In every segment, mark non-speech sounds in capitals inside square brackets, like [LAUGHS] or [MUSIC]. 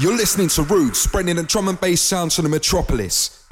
You're listening to Roots, spreading a drum and bass sound to the metropolis.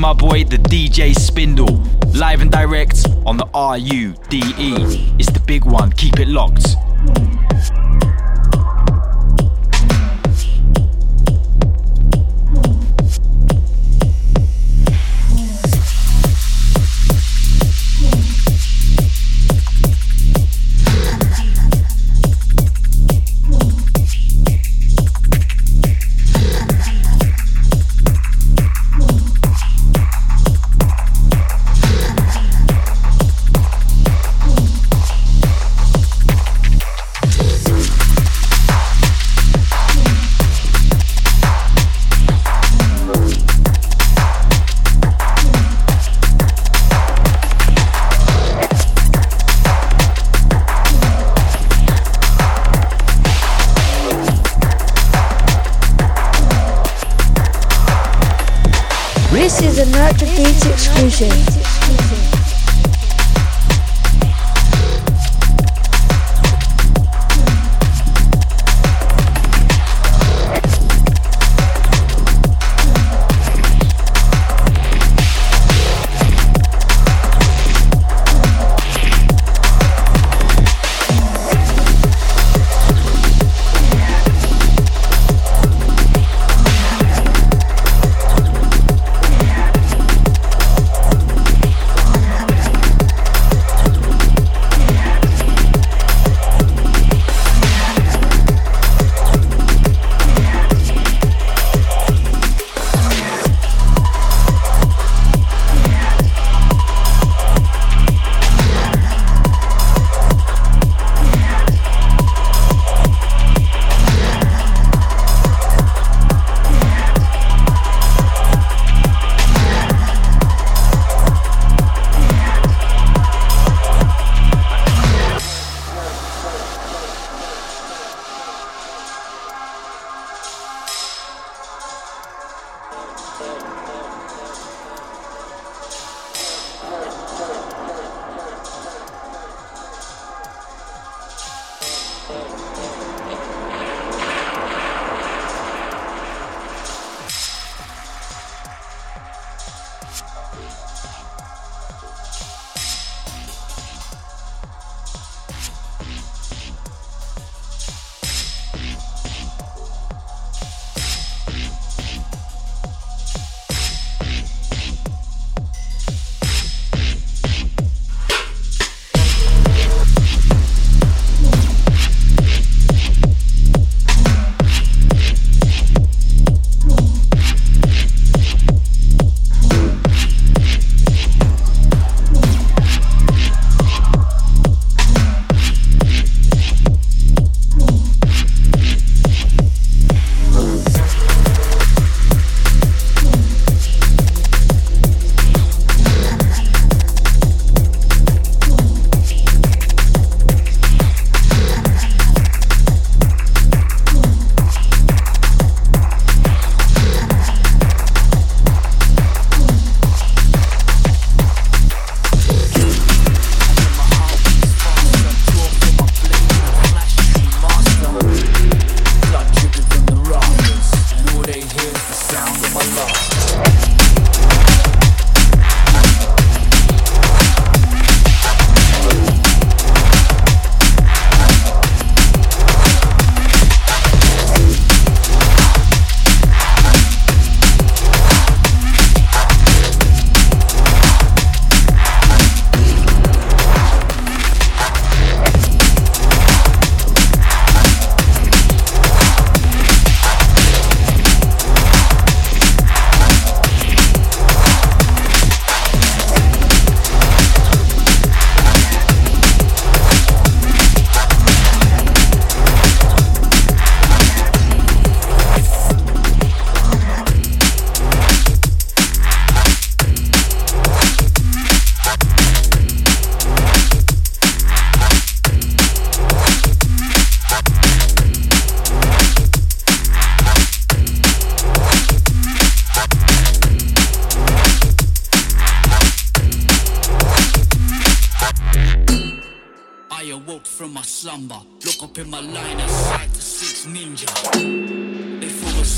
To my boy, the DJ Spindall. Live and direct on the RUDE. It's the big one, keep it locked.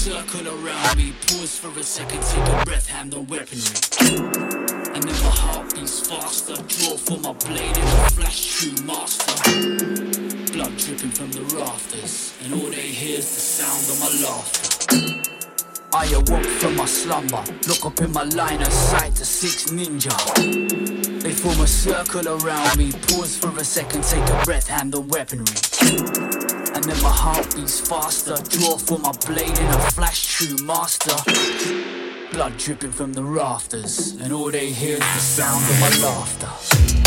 Circle around me. Pause for a second, take a breath, hand on weaponry. And then my heart beats faster. Draw for my blade in a flash true master. Blood dripping from the rafters. And all they hear is the sound of my laughter. I awoke from my slumber. Look up in my line of sight to six ninja. They form a circle around me. Pause for a second, take a breath, handle weaponry. And my heart beats faster. Draw for my blade in a flash true master. Blood dripping from the rafters. And all they hear is the sound of my laughter.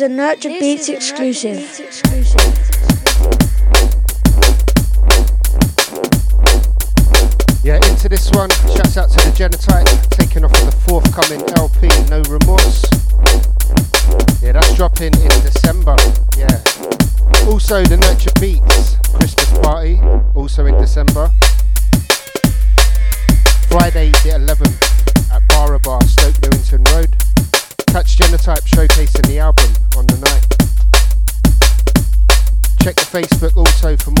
Is a Nurtured Beatz exclusive. Yeah, into this one. Shouts out to the Genotype, taking off on the forthcoming LP, No Remorse. Yeah, that's dropping in December. Yeah. Also, the Nurtured Beatz Christmas party, also in December. Friday the 11th at Bar Stoke Newington Road. Catch Genotype showcasing Facebook also for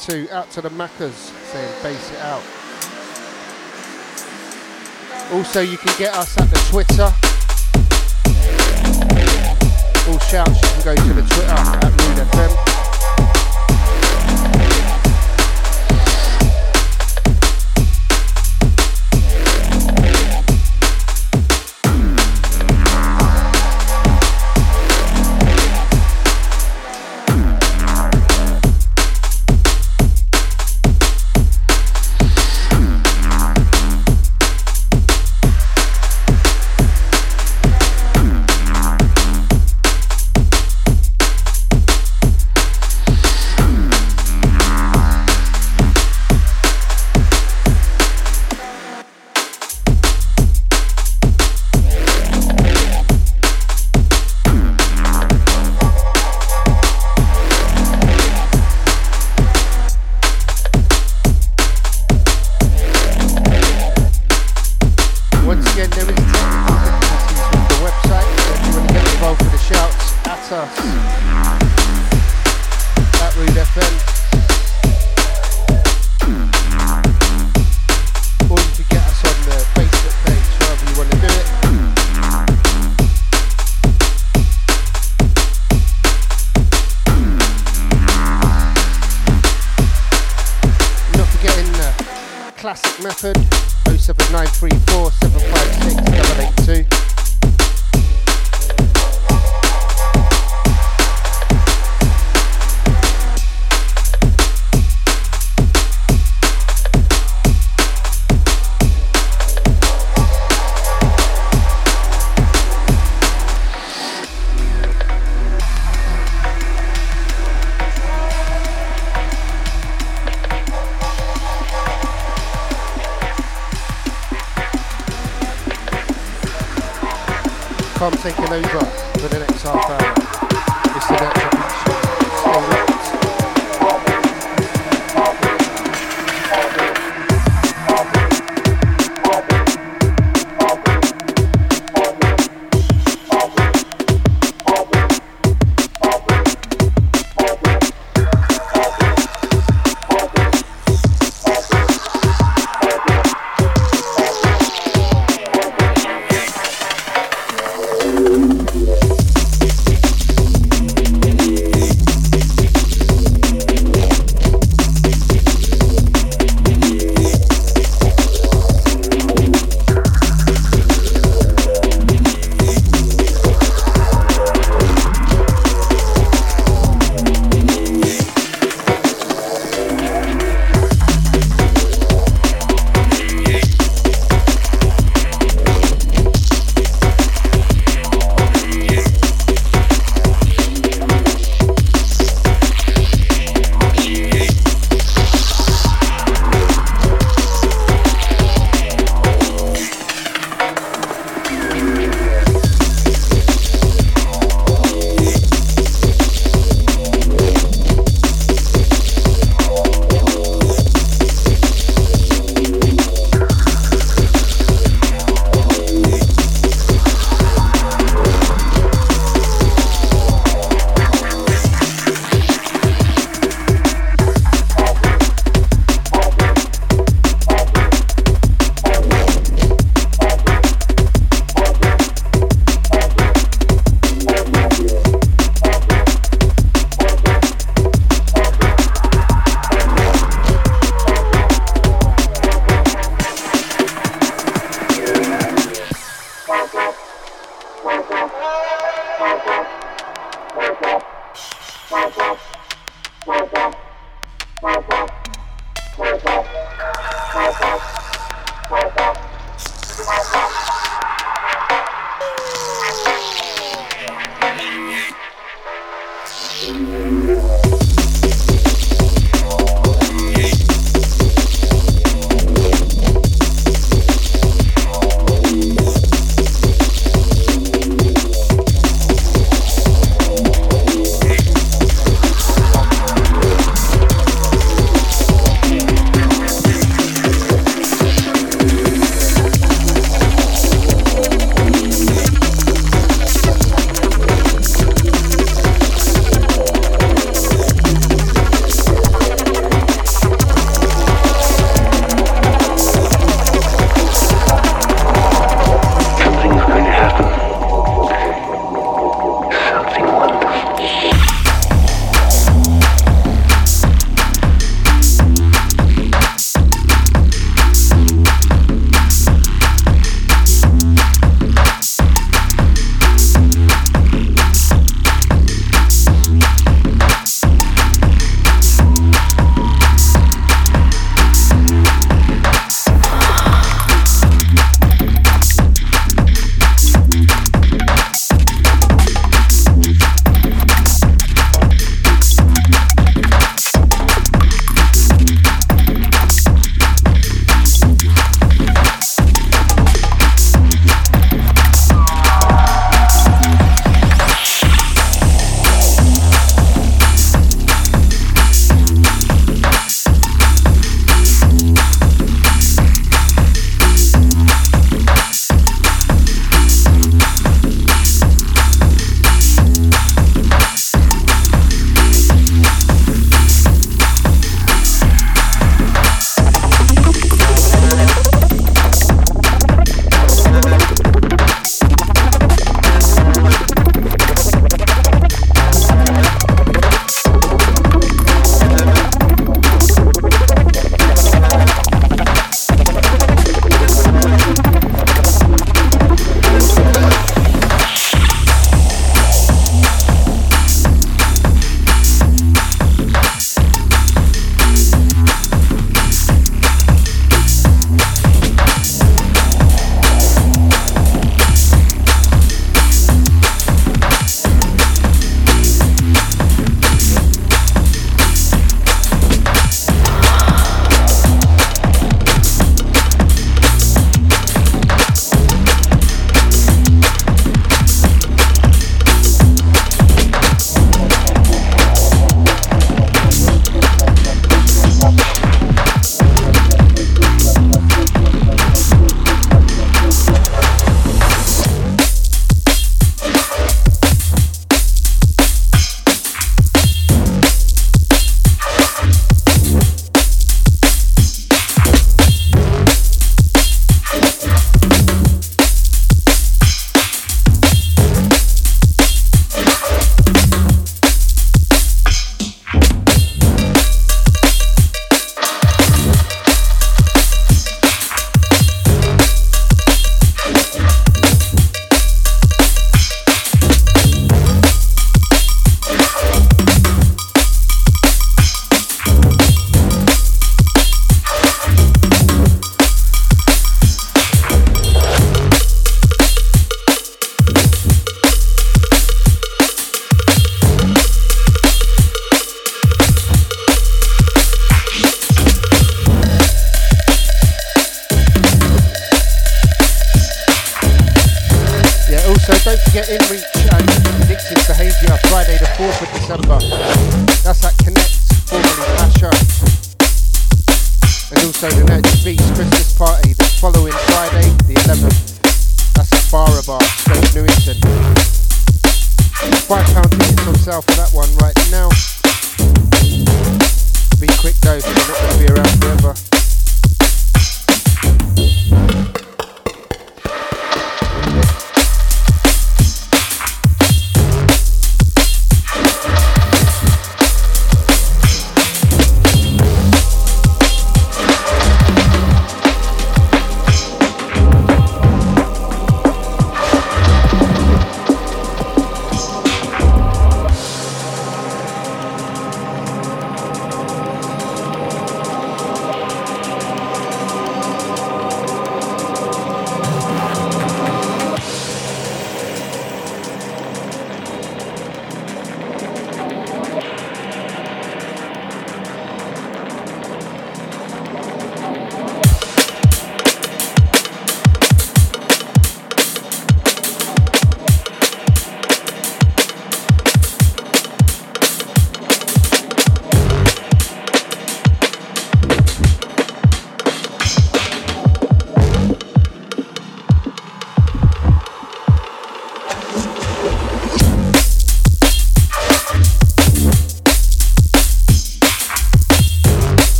756 882. Out to the Maccas saying base it out. Also, you can get us at the Twitter. All shouts, you can go to the Twitter at Rude FM.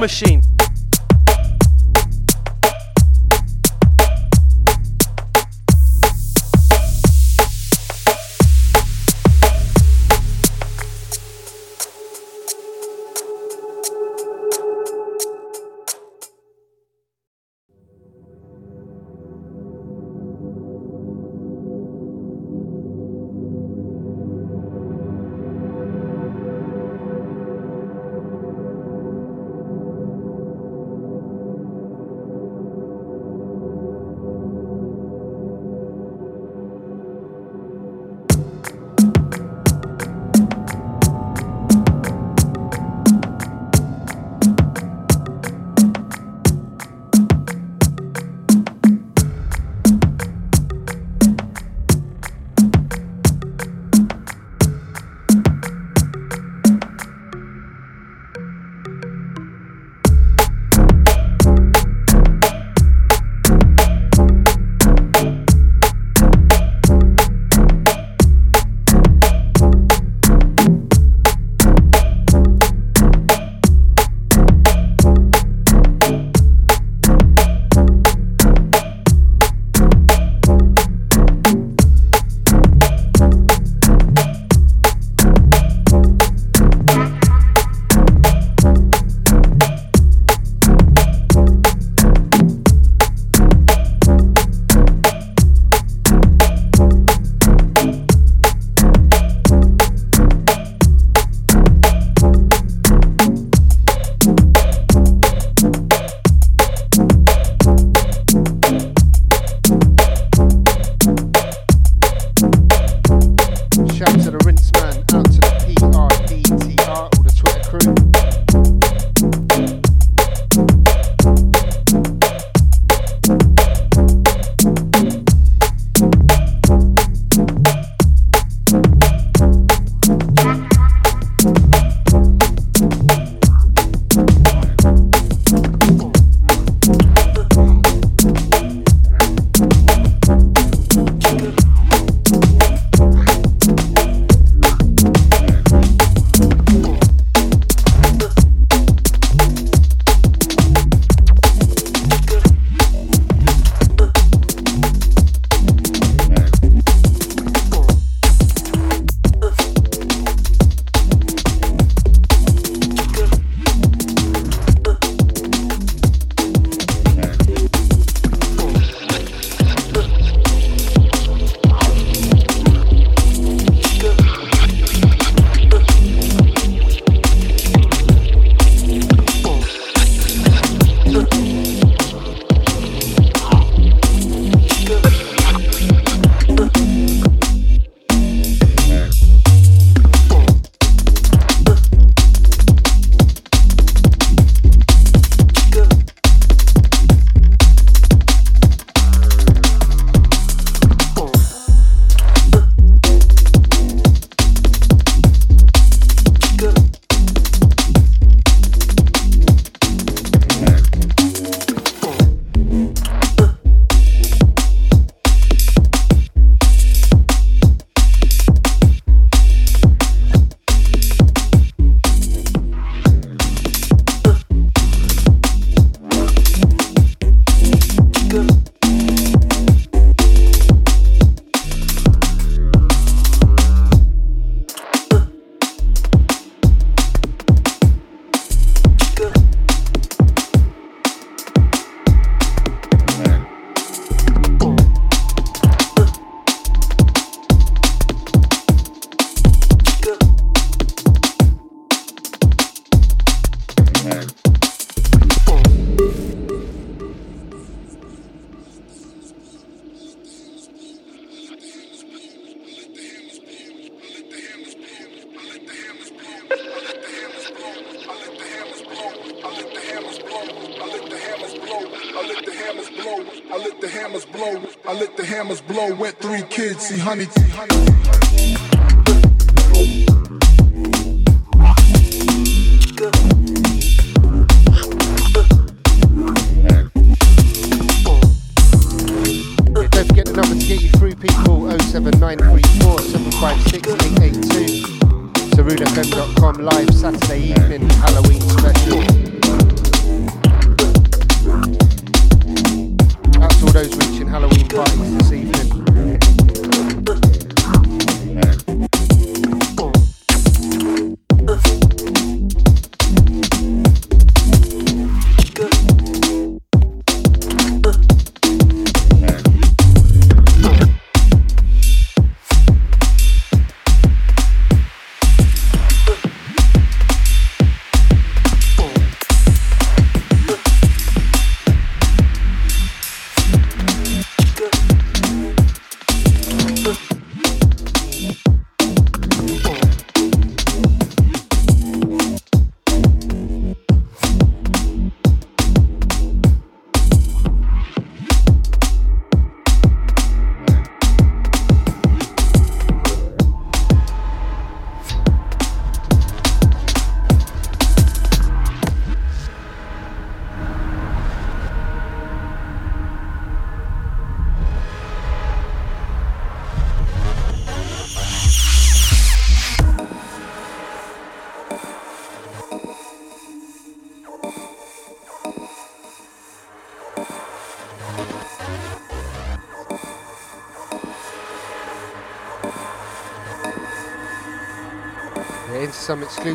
Machine.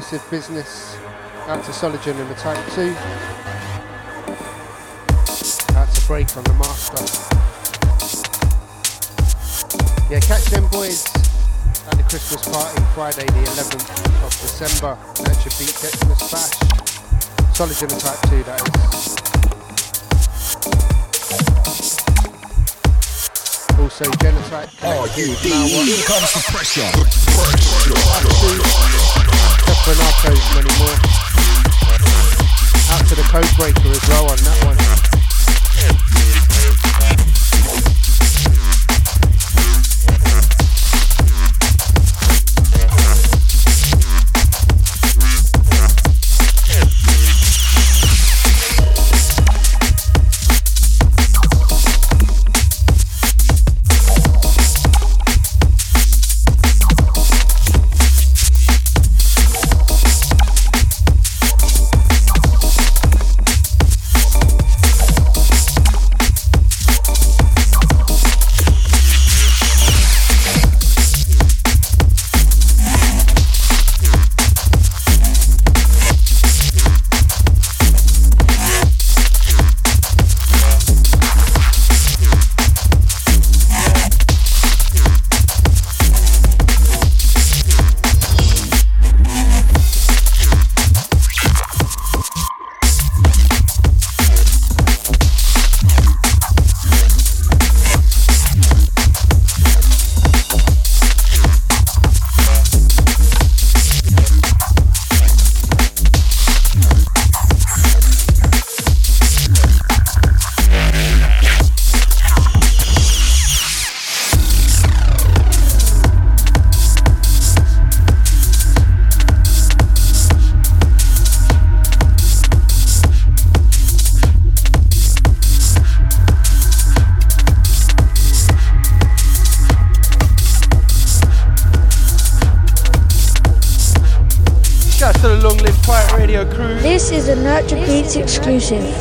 Some exclusive business out to Soligen and the Type 2. Out to Break on the Master. Yeah, catch them boys at the Christmas party Friday the 11th of December. Nurtured Beatz Xmas Bash. Soligen and Type 2 that is. Also Genotype. Oh, you Here comes the pressure. pressure. Out to the code breaker as well on that one. exclusive. This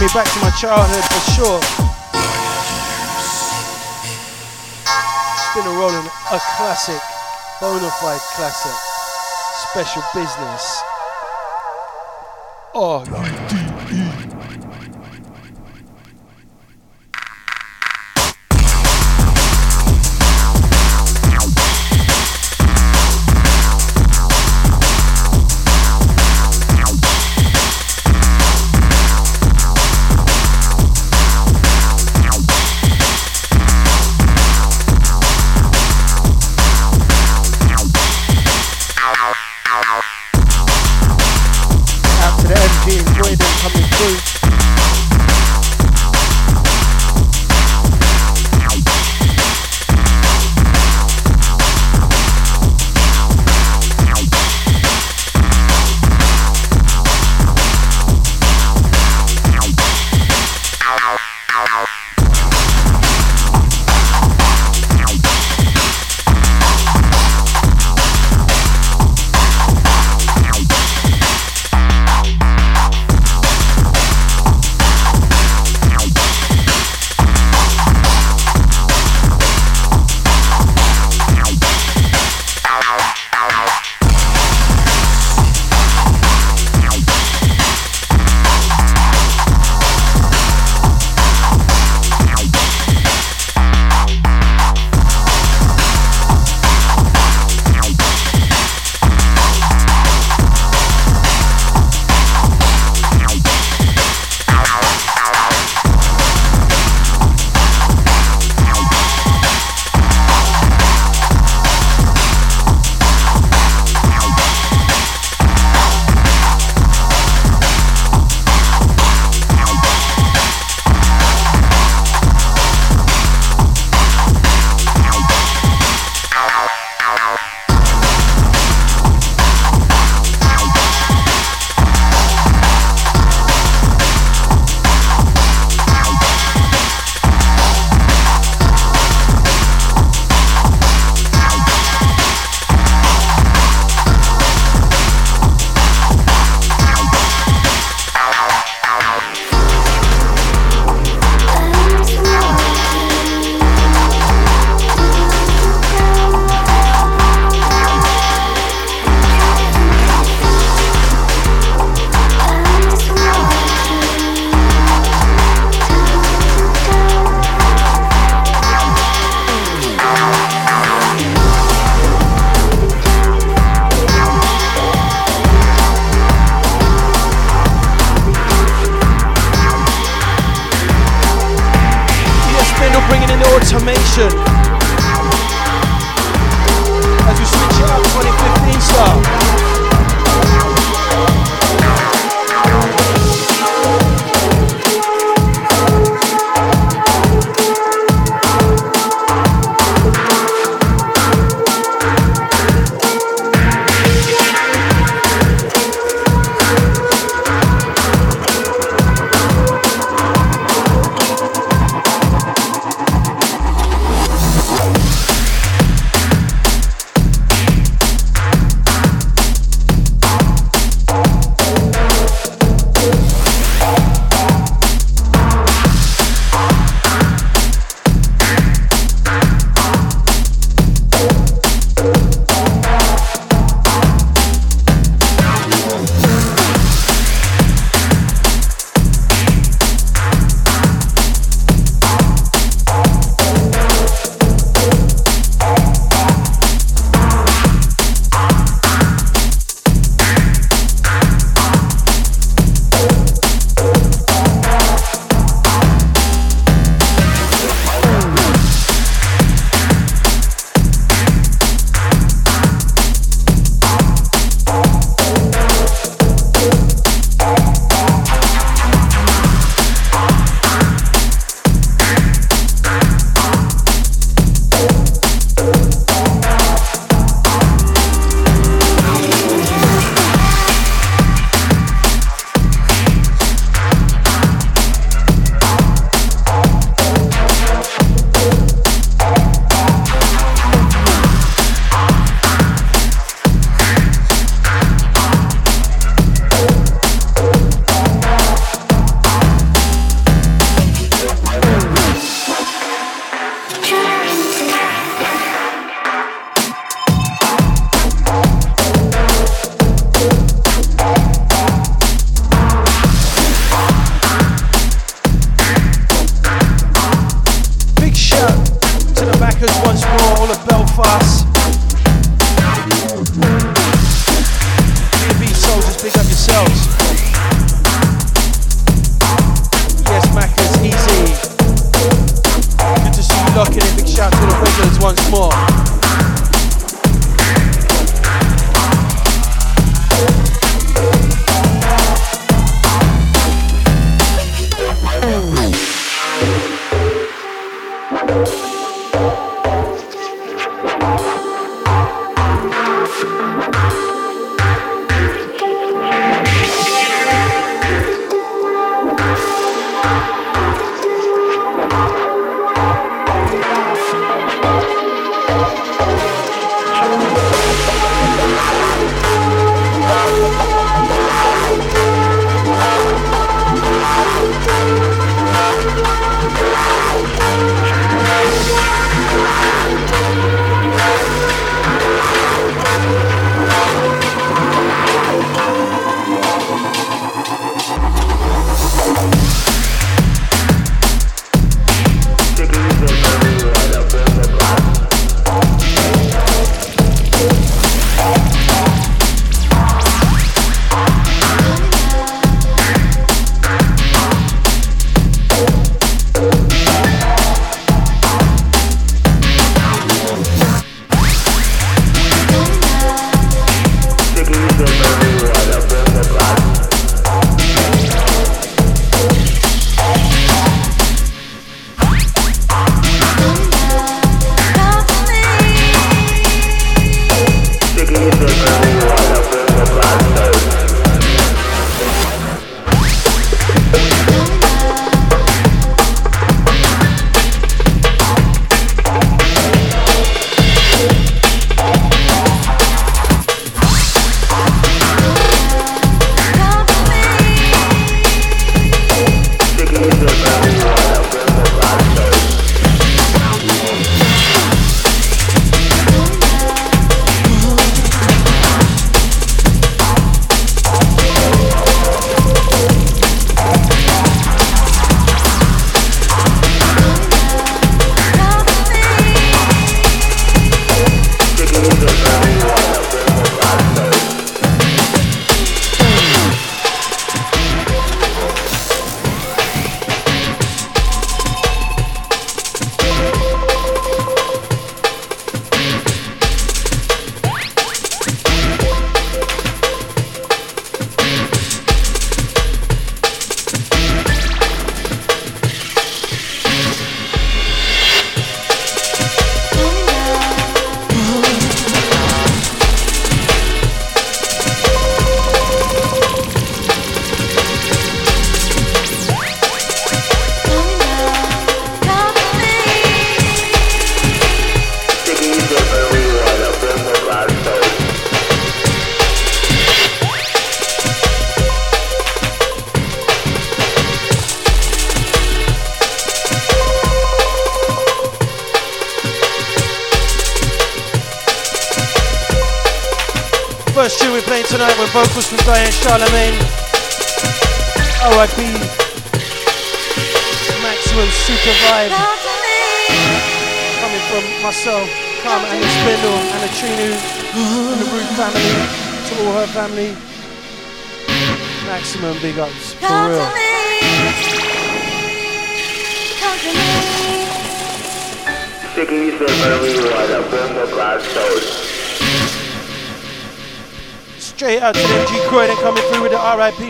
me back to my childhood for sure. Spinner rolling a classic, bona fide classic, special business. Oh,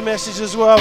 message as well.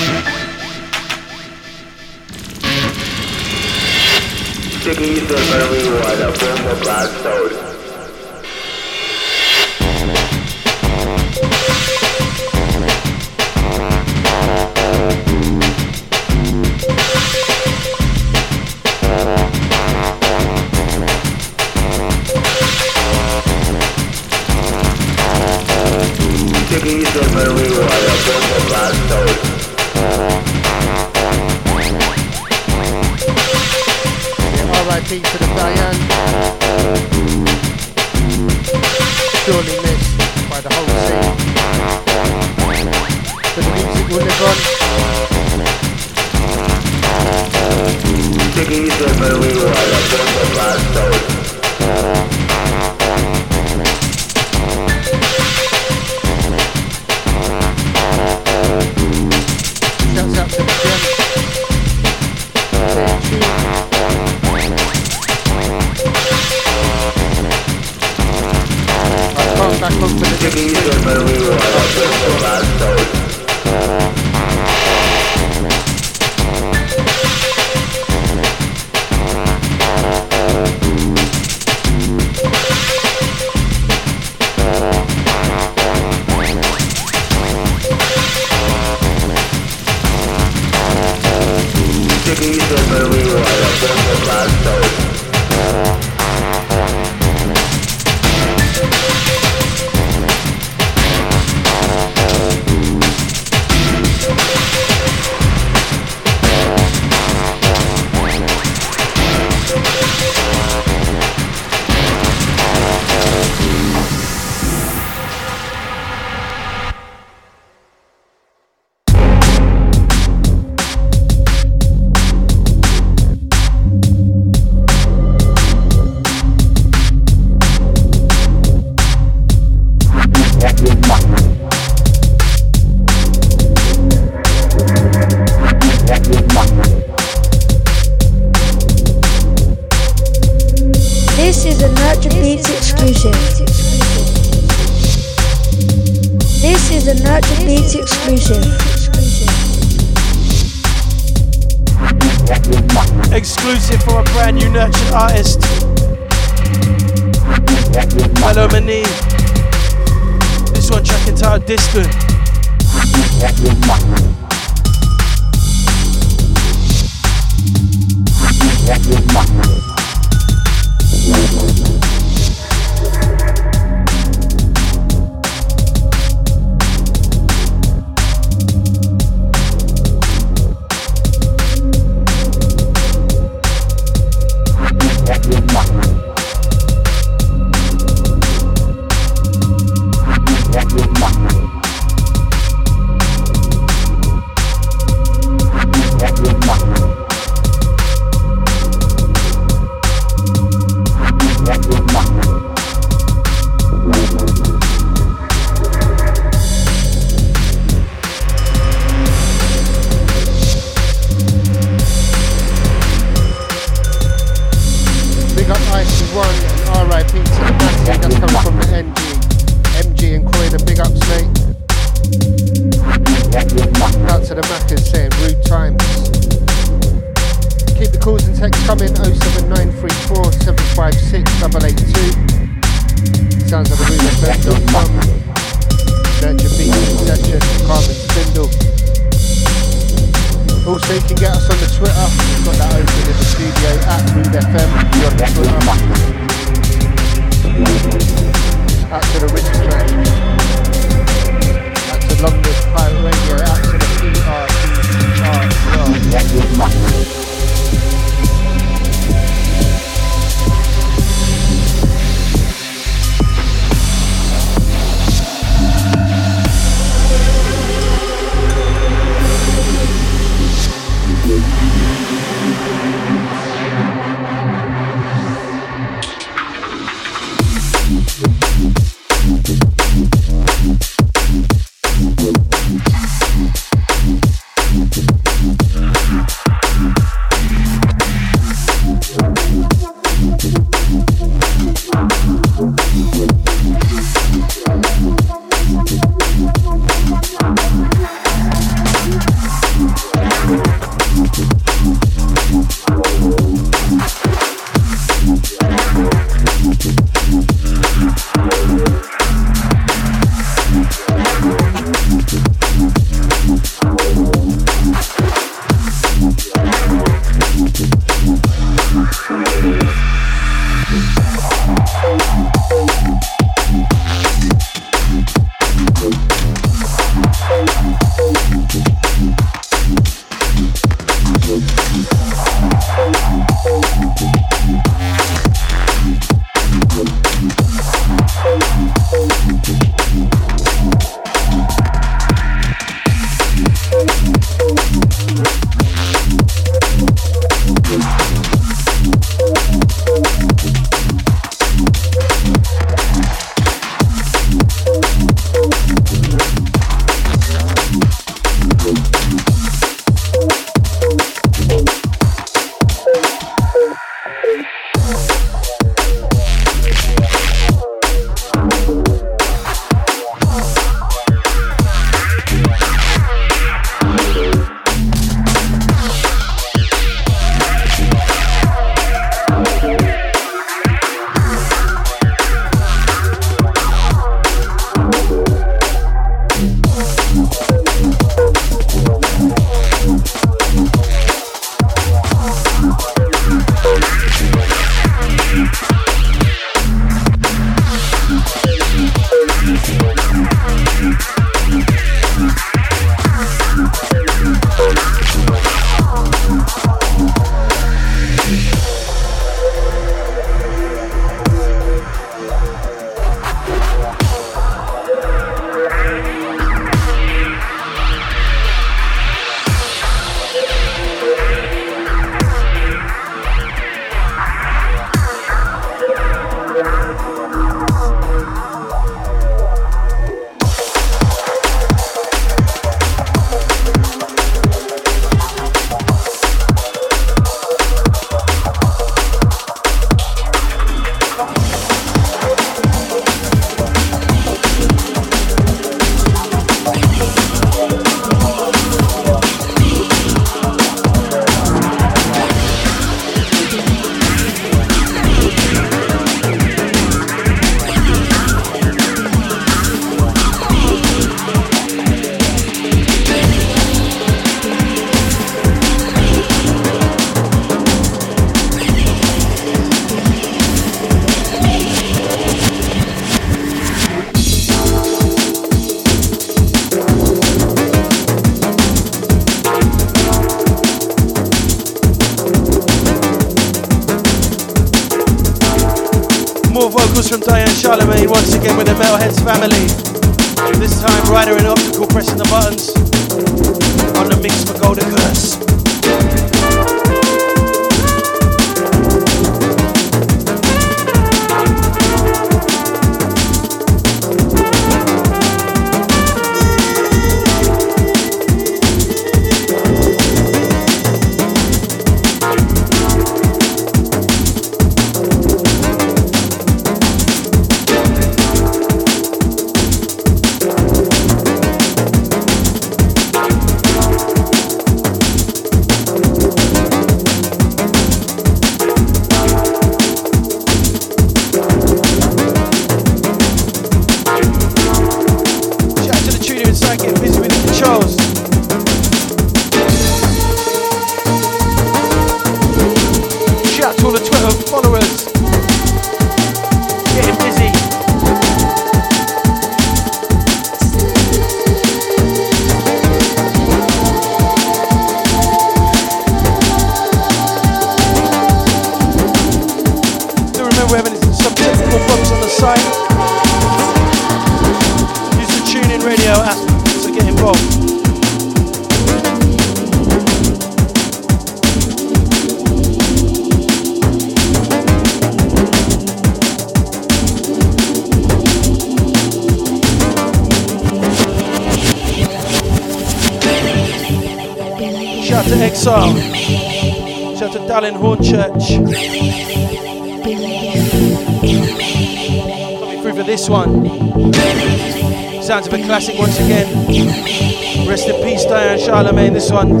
One,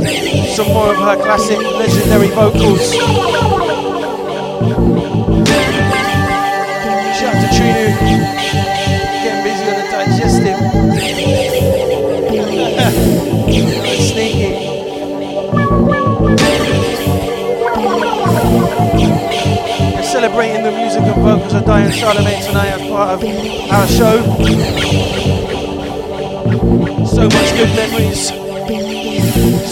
some more of her classic, legendary vocals. Shout out to Trinu, getting busy on the digestive. [LAUGHS] Sneaky. We're celebrating the music and vocals of Diane Charlemagne tonight as part of our show. So much good memories.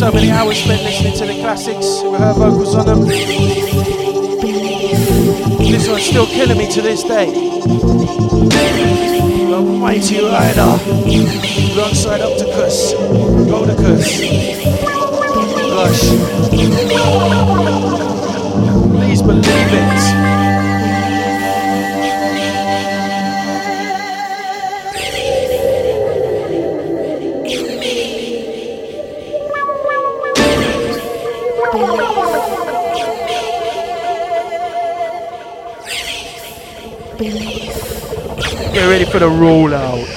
So many hours spent listening to the classics with her vocals on them. This one's still killing me to this day. The mighty rider. Alongside Opticus. Goldicus. Lush. For the rollout.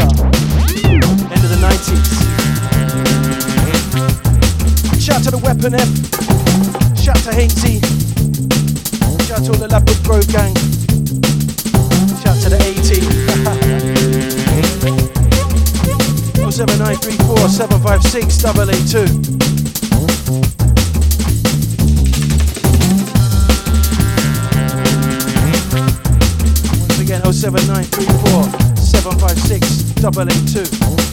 Columbia. End of the 90s. Shout to the Weapon F. Shout to Hainsey. Shout to all the Ladbroke Grove gang. Shout to the A team. [LAUGHS] 07934 756 882. Once again, 07934 756 882.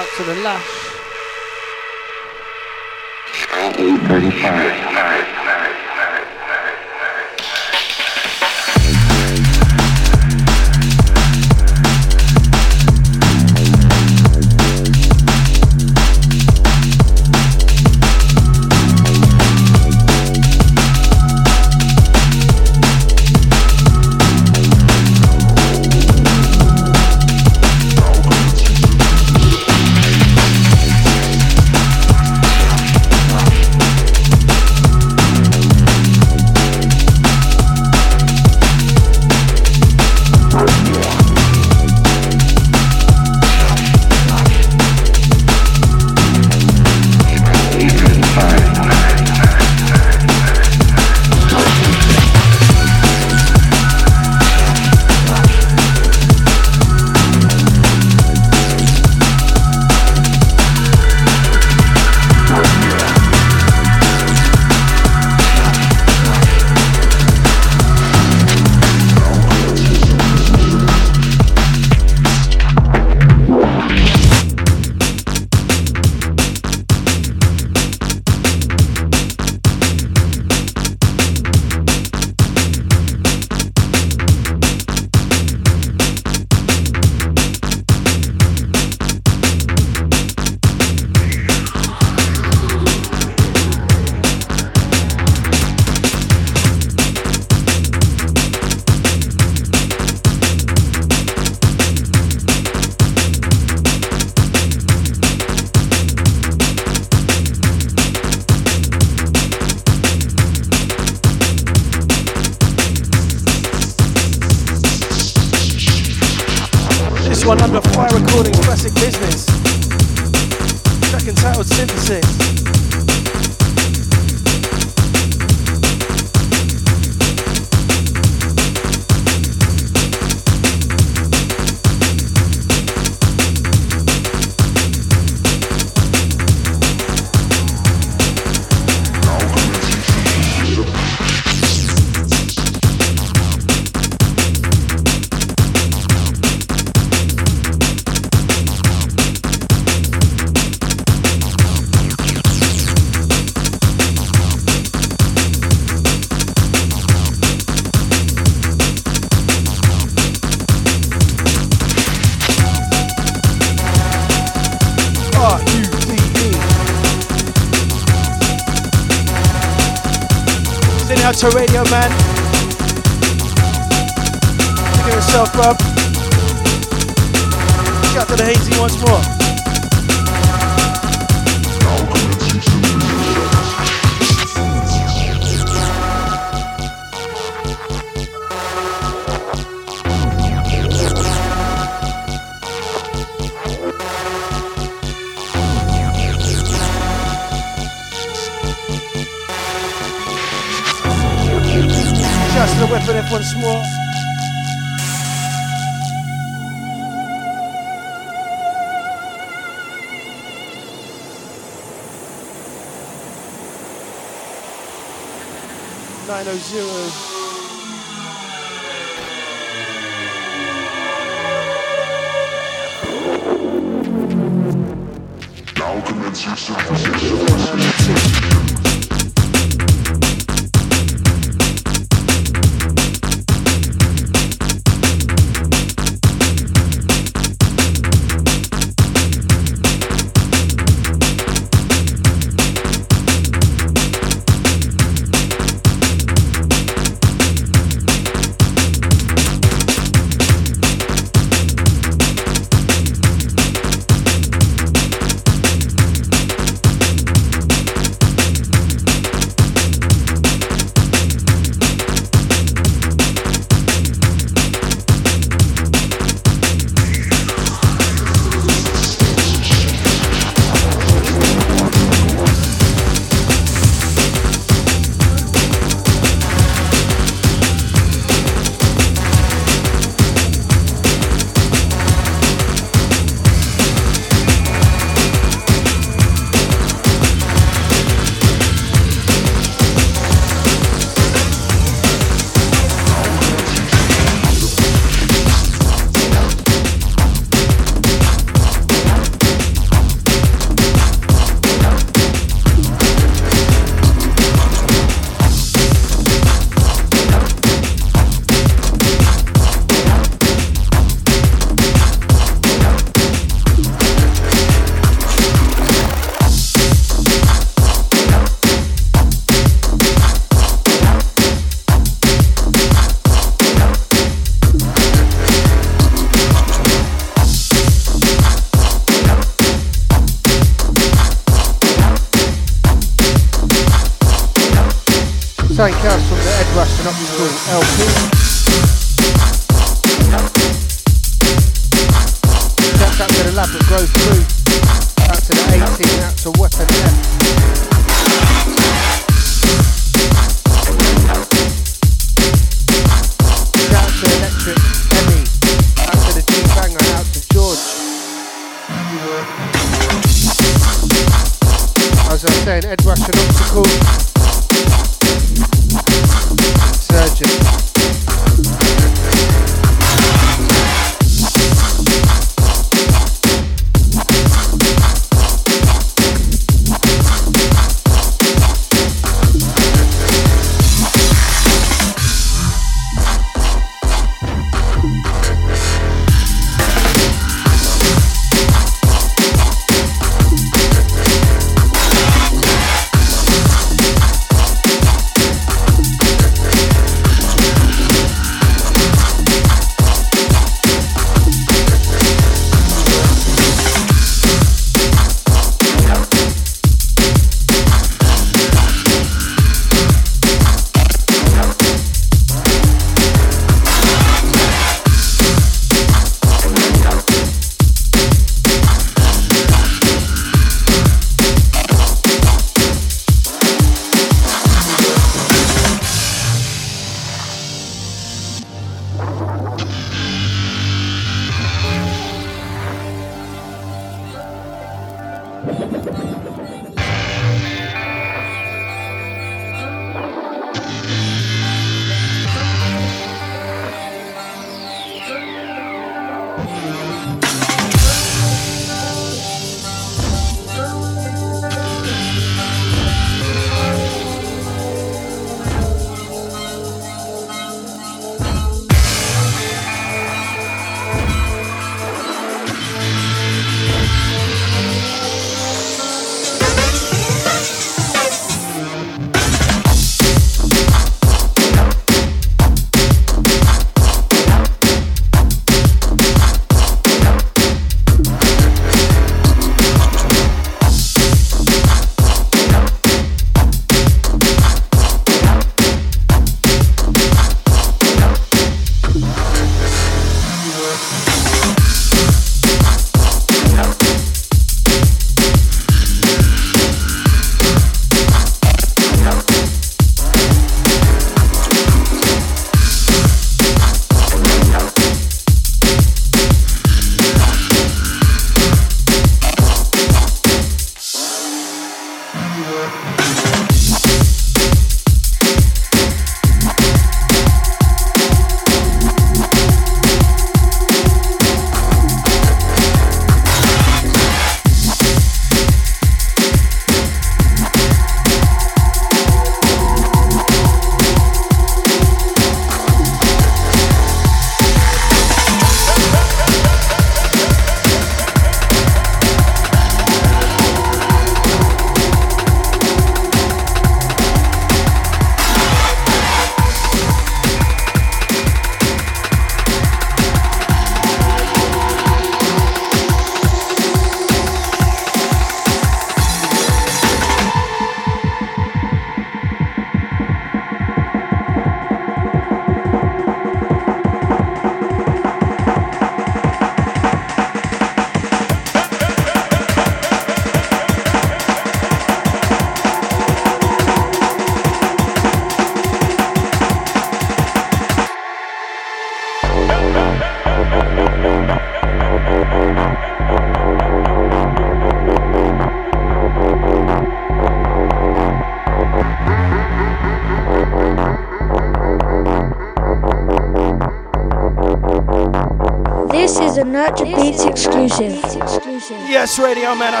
Radio Man, I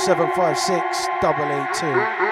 07934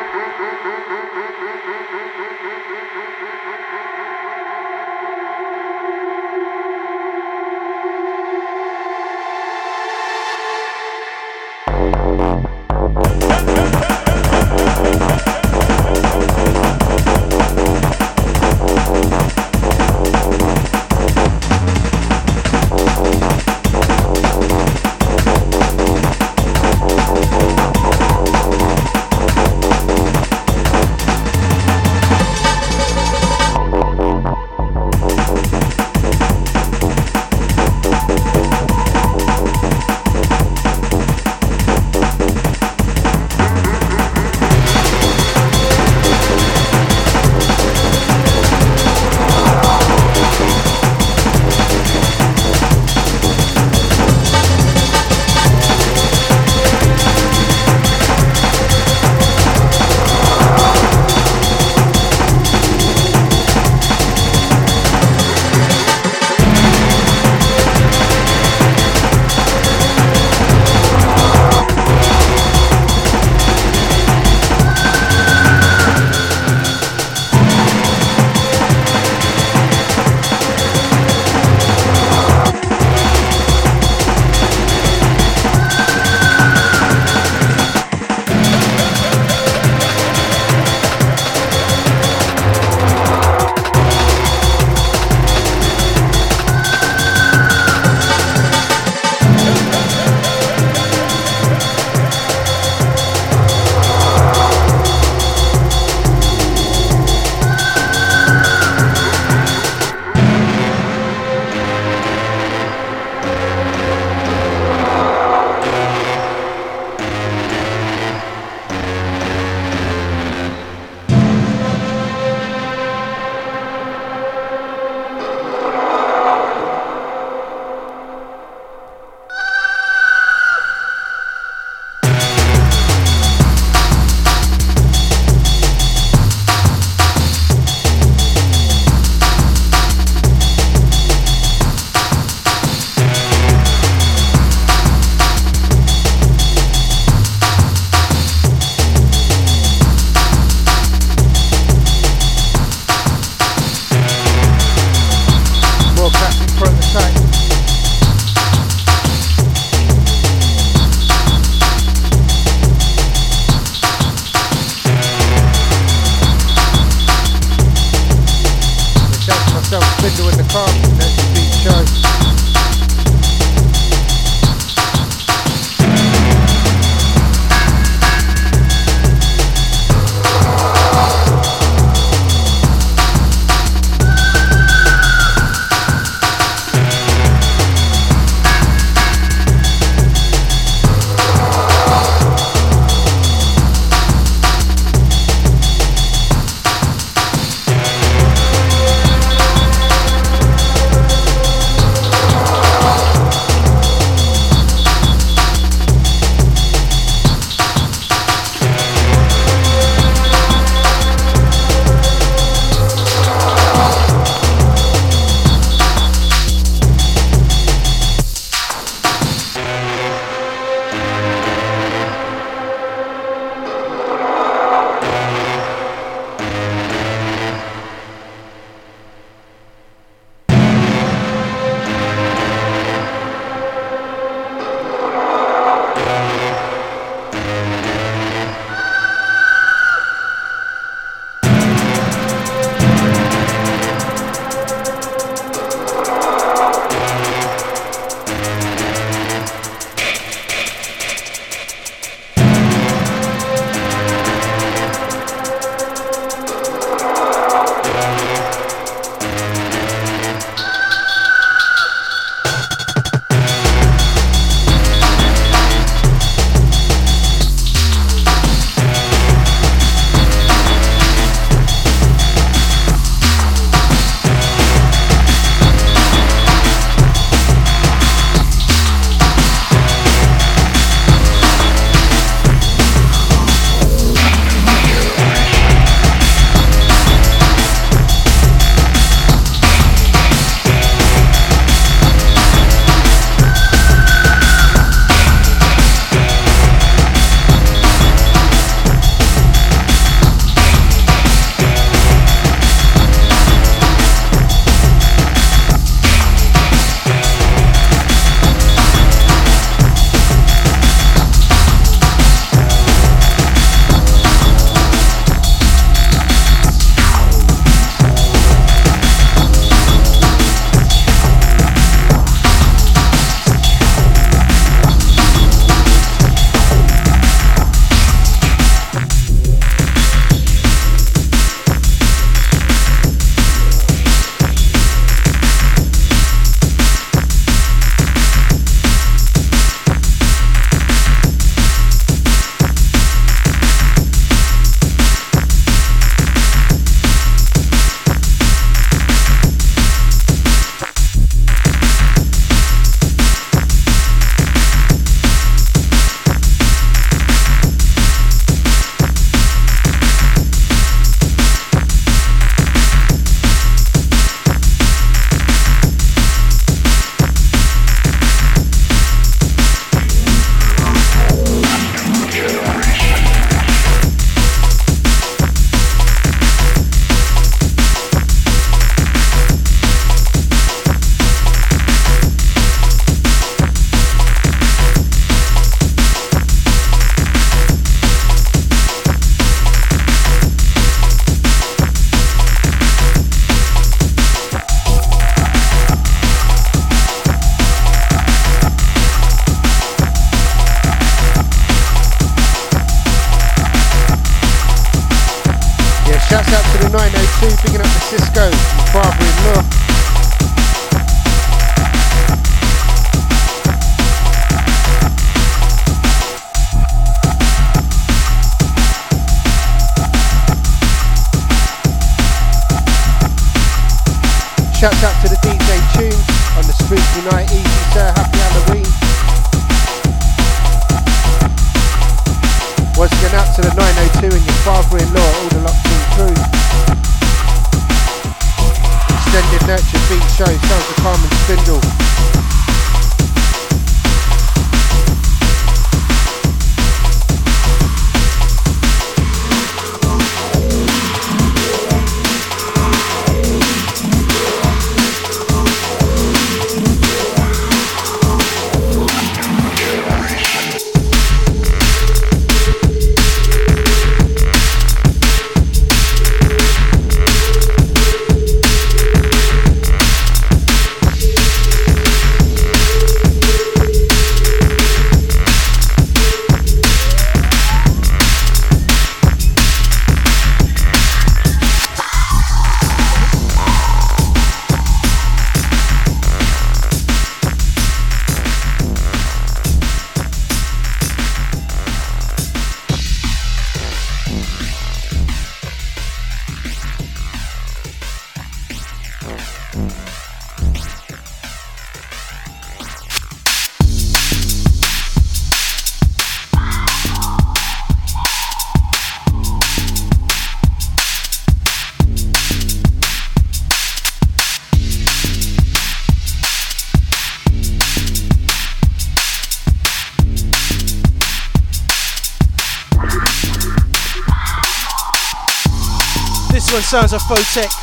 sounds of Photek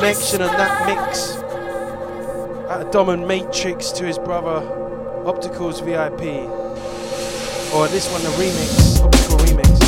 connection and that mix. at Dom and Matrix to his brother, Opticals VIP. Or this one, the remix, Optical Remix.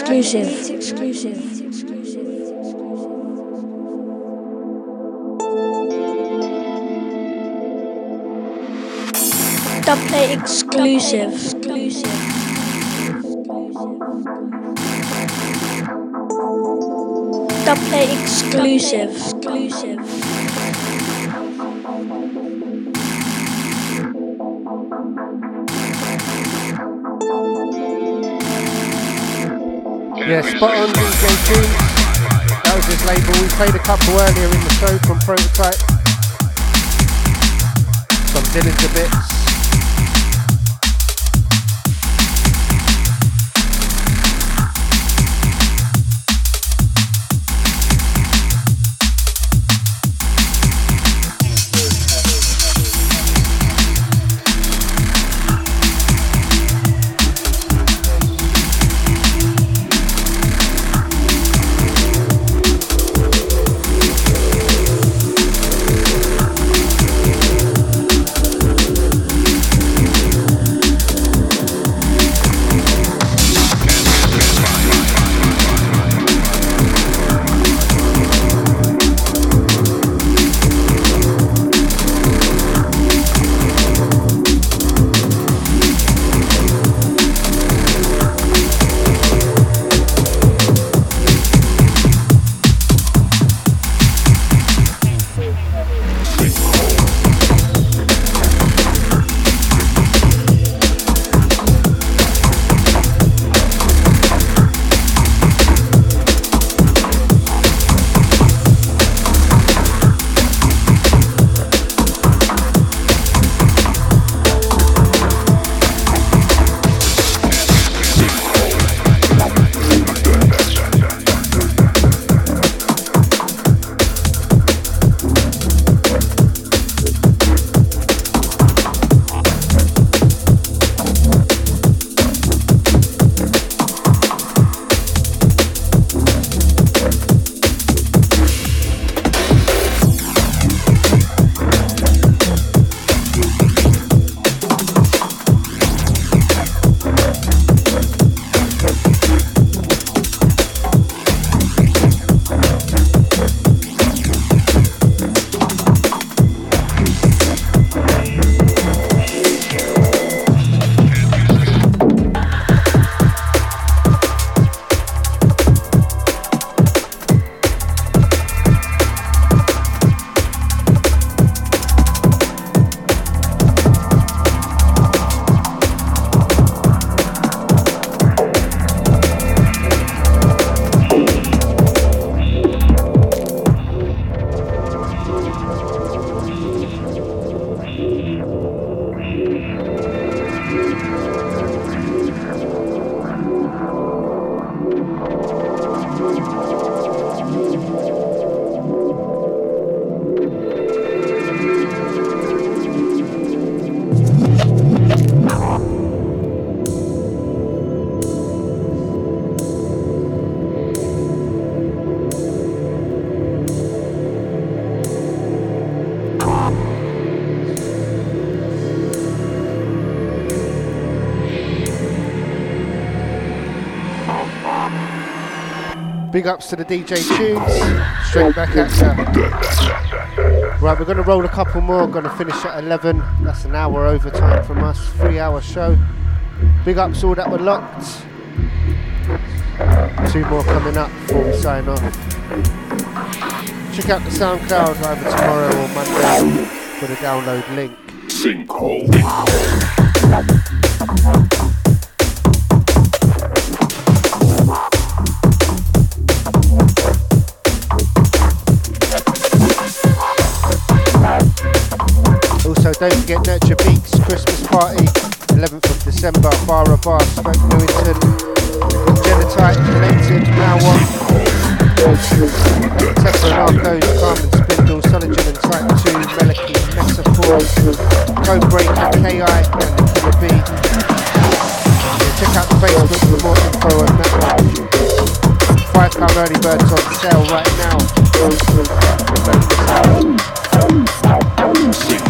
Exclusive. Exclusive. exclusive. Dubplate exclusive. exclusive. Yeah, spot on DJ Tunes. That was his label. We played a couple earlier in the show from Prototype. Some Dillinja bits. Big ups to the DJ Tunes. Straight back at ya. Right, we're going to roll a couple more. Going to finish at 11. That's an hour overtime from us. Three hour show. Big ups all that were locked. Two more coming up before we sign off. Check out the SoundCloud either tomorrow or Monday for the download link. Also, don't forget Nurtured Beatz Christmas Party, 11th of December, Bar A Bar, Stoke Newington. We've got Genotype, Collected, Malwa, Tessa Narcos, Kalm & Spindall, Sonogen and Type 2, Melody, Metaphor, Codebreaker, KI and Killer B. Yeah, check out the Facebook for more info on that one. £5 early birds on sale right now. Thank.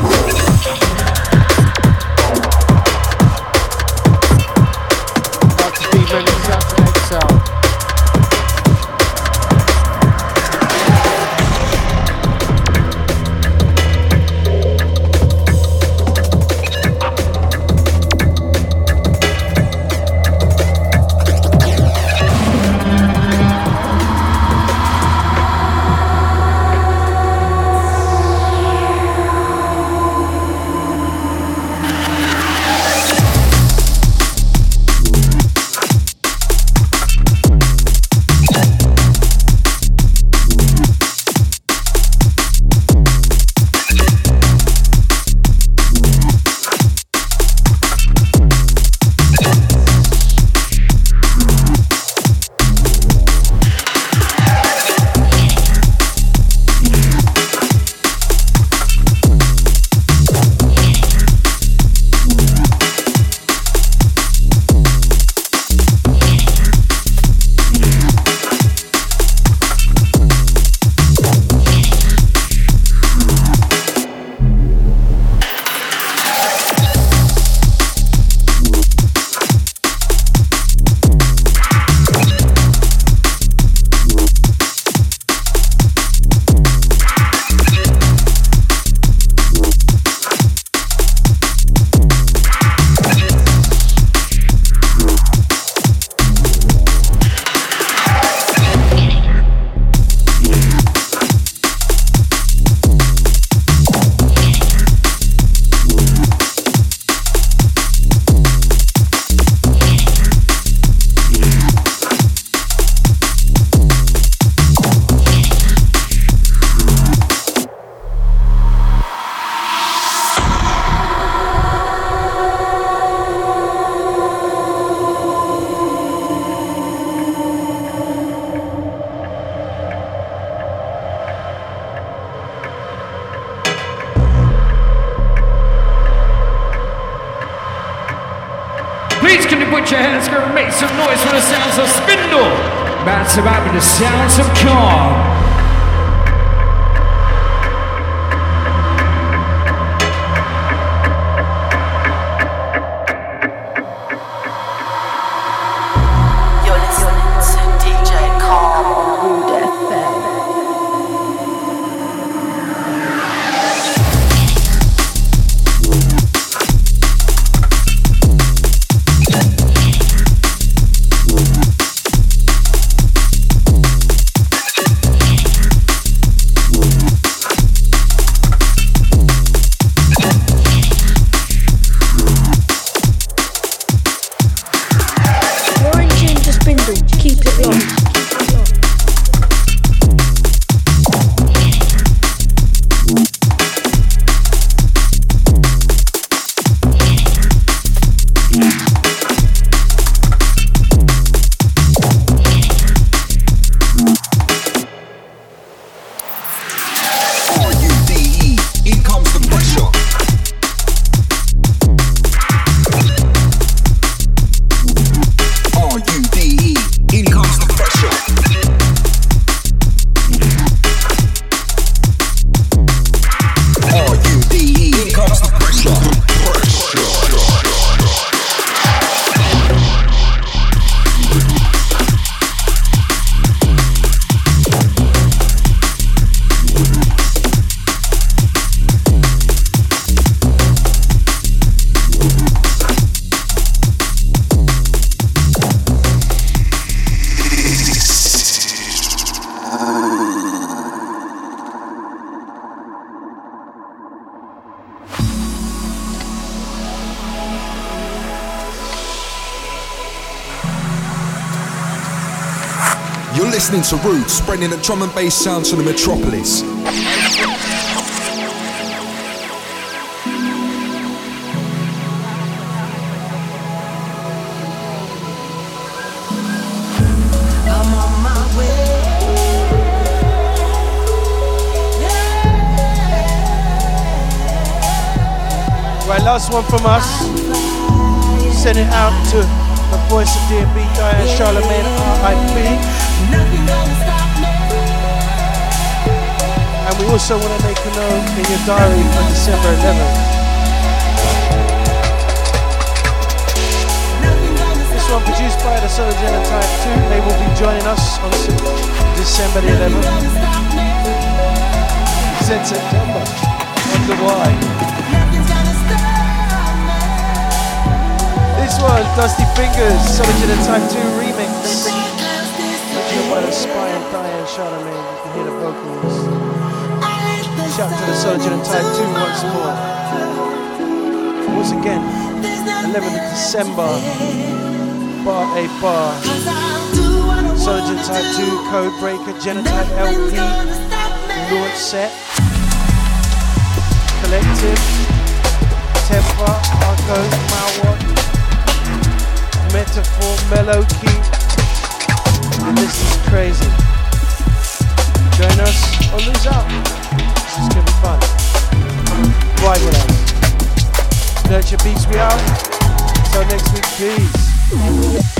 You're listening to Roots, spreading the drum and bass sounds to the metropolis. Right, last one from us. Send it out to voice of DB, Diane Charlemagne, RIP. And we also want to make a note in your diary for December 11th. This one produced by the Solar Genotype 2. They will be joining us on December the 11th. Said September. Wonder why. This one, Dusty Fingers, Solar Genotype 2 remix. Featured by the Spy and Diane Charlemagne. You can hear the vocals. Shout to the Solar Genotype 2 once more. Once again, 11th of December, Bar A Bar. Solar Genotype 2, Code Breaker, Genotype LP, launch set. Collective, Temper, Arco, Malwat, Metaphor, Mellow Key. The list is crazy. Join us or lose out. This is gonna be fun. Ride with us. Nurtured Beatz, we out. Till next week, peace.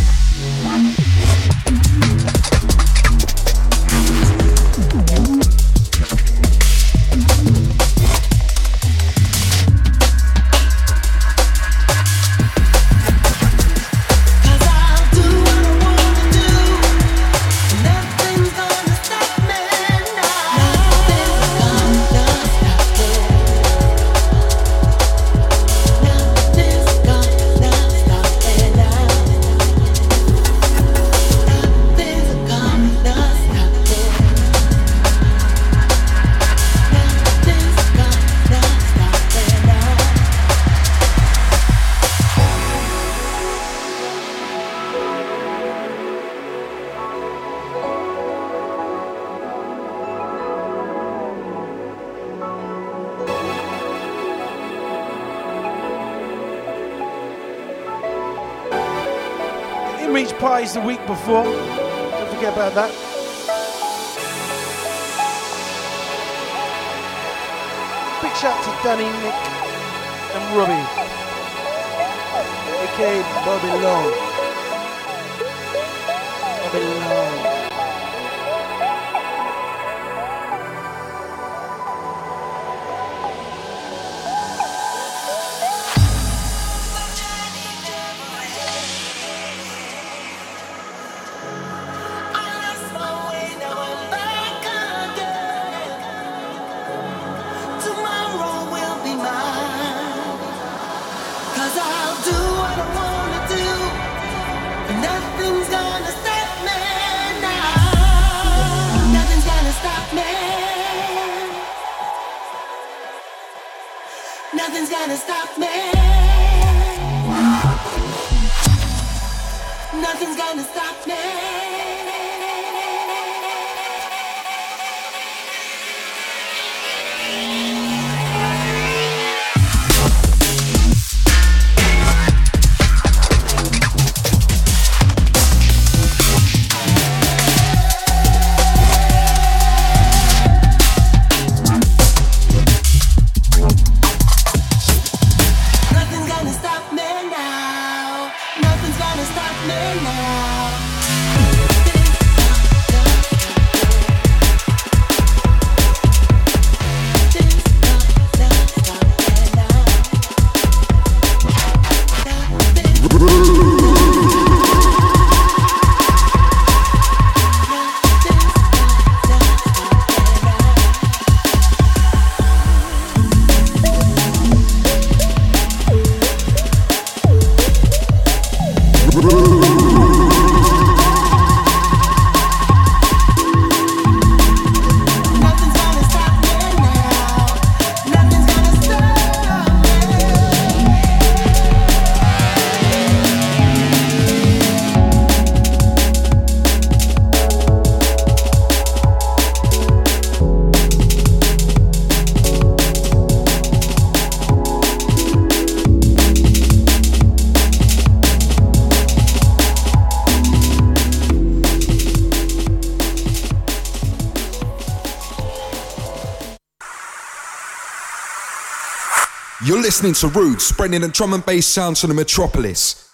Listening to Rude, spreading the drum and bass sounds from the metropolis.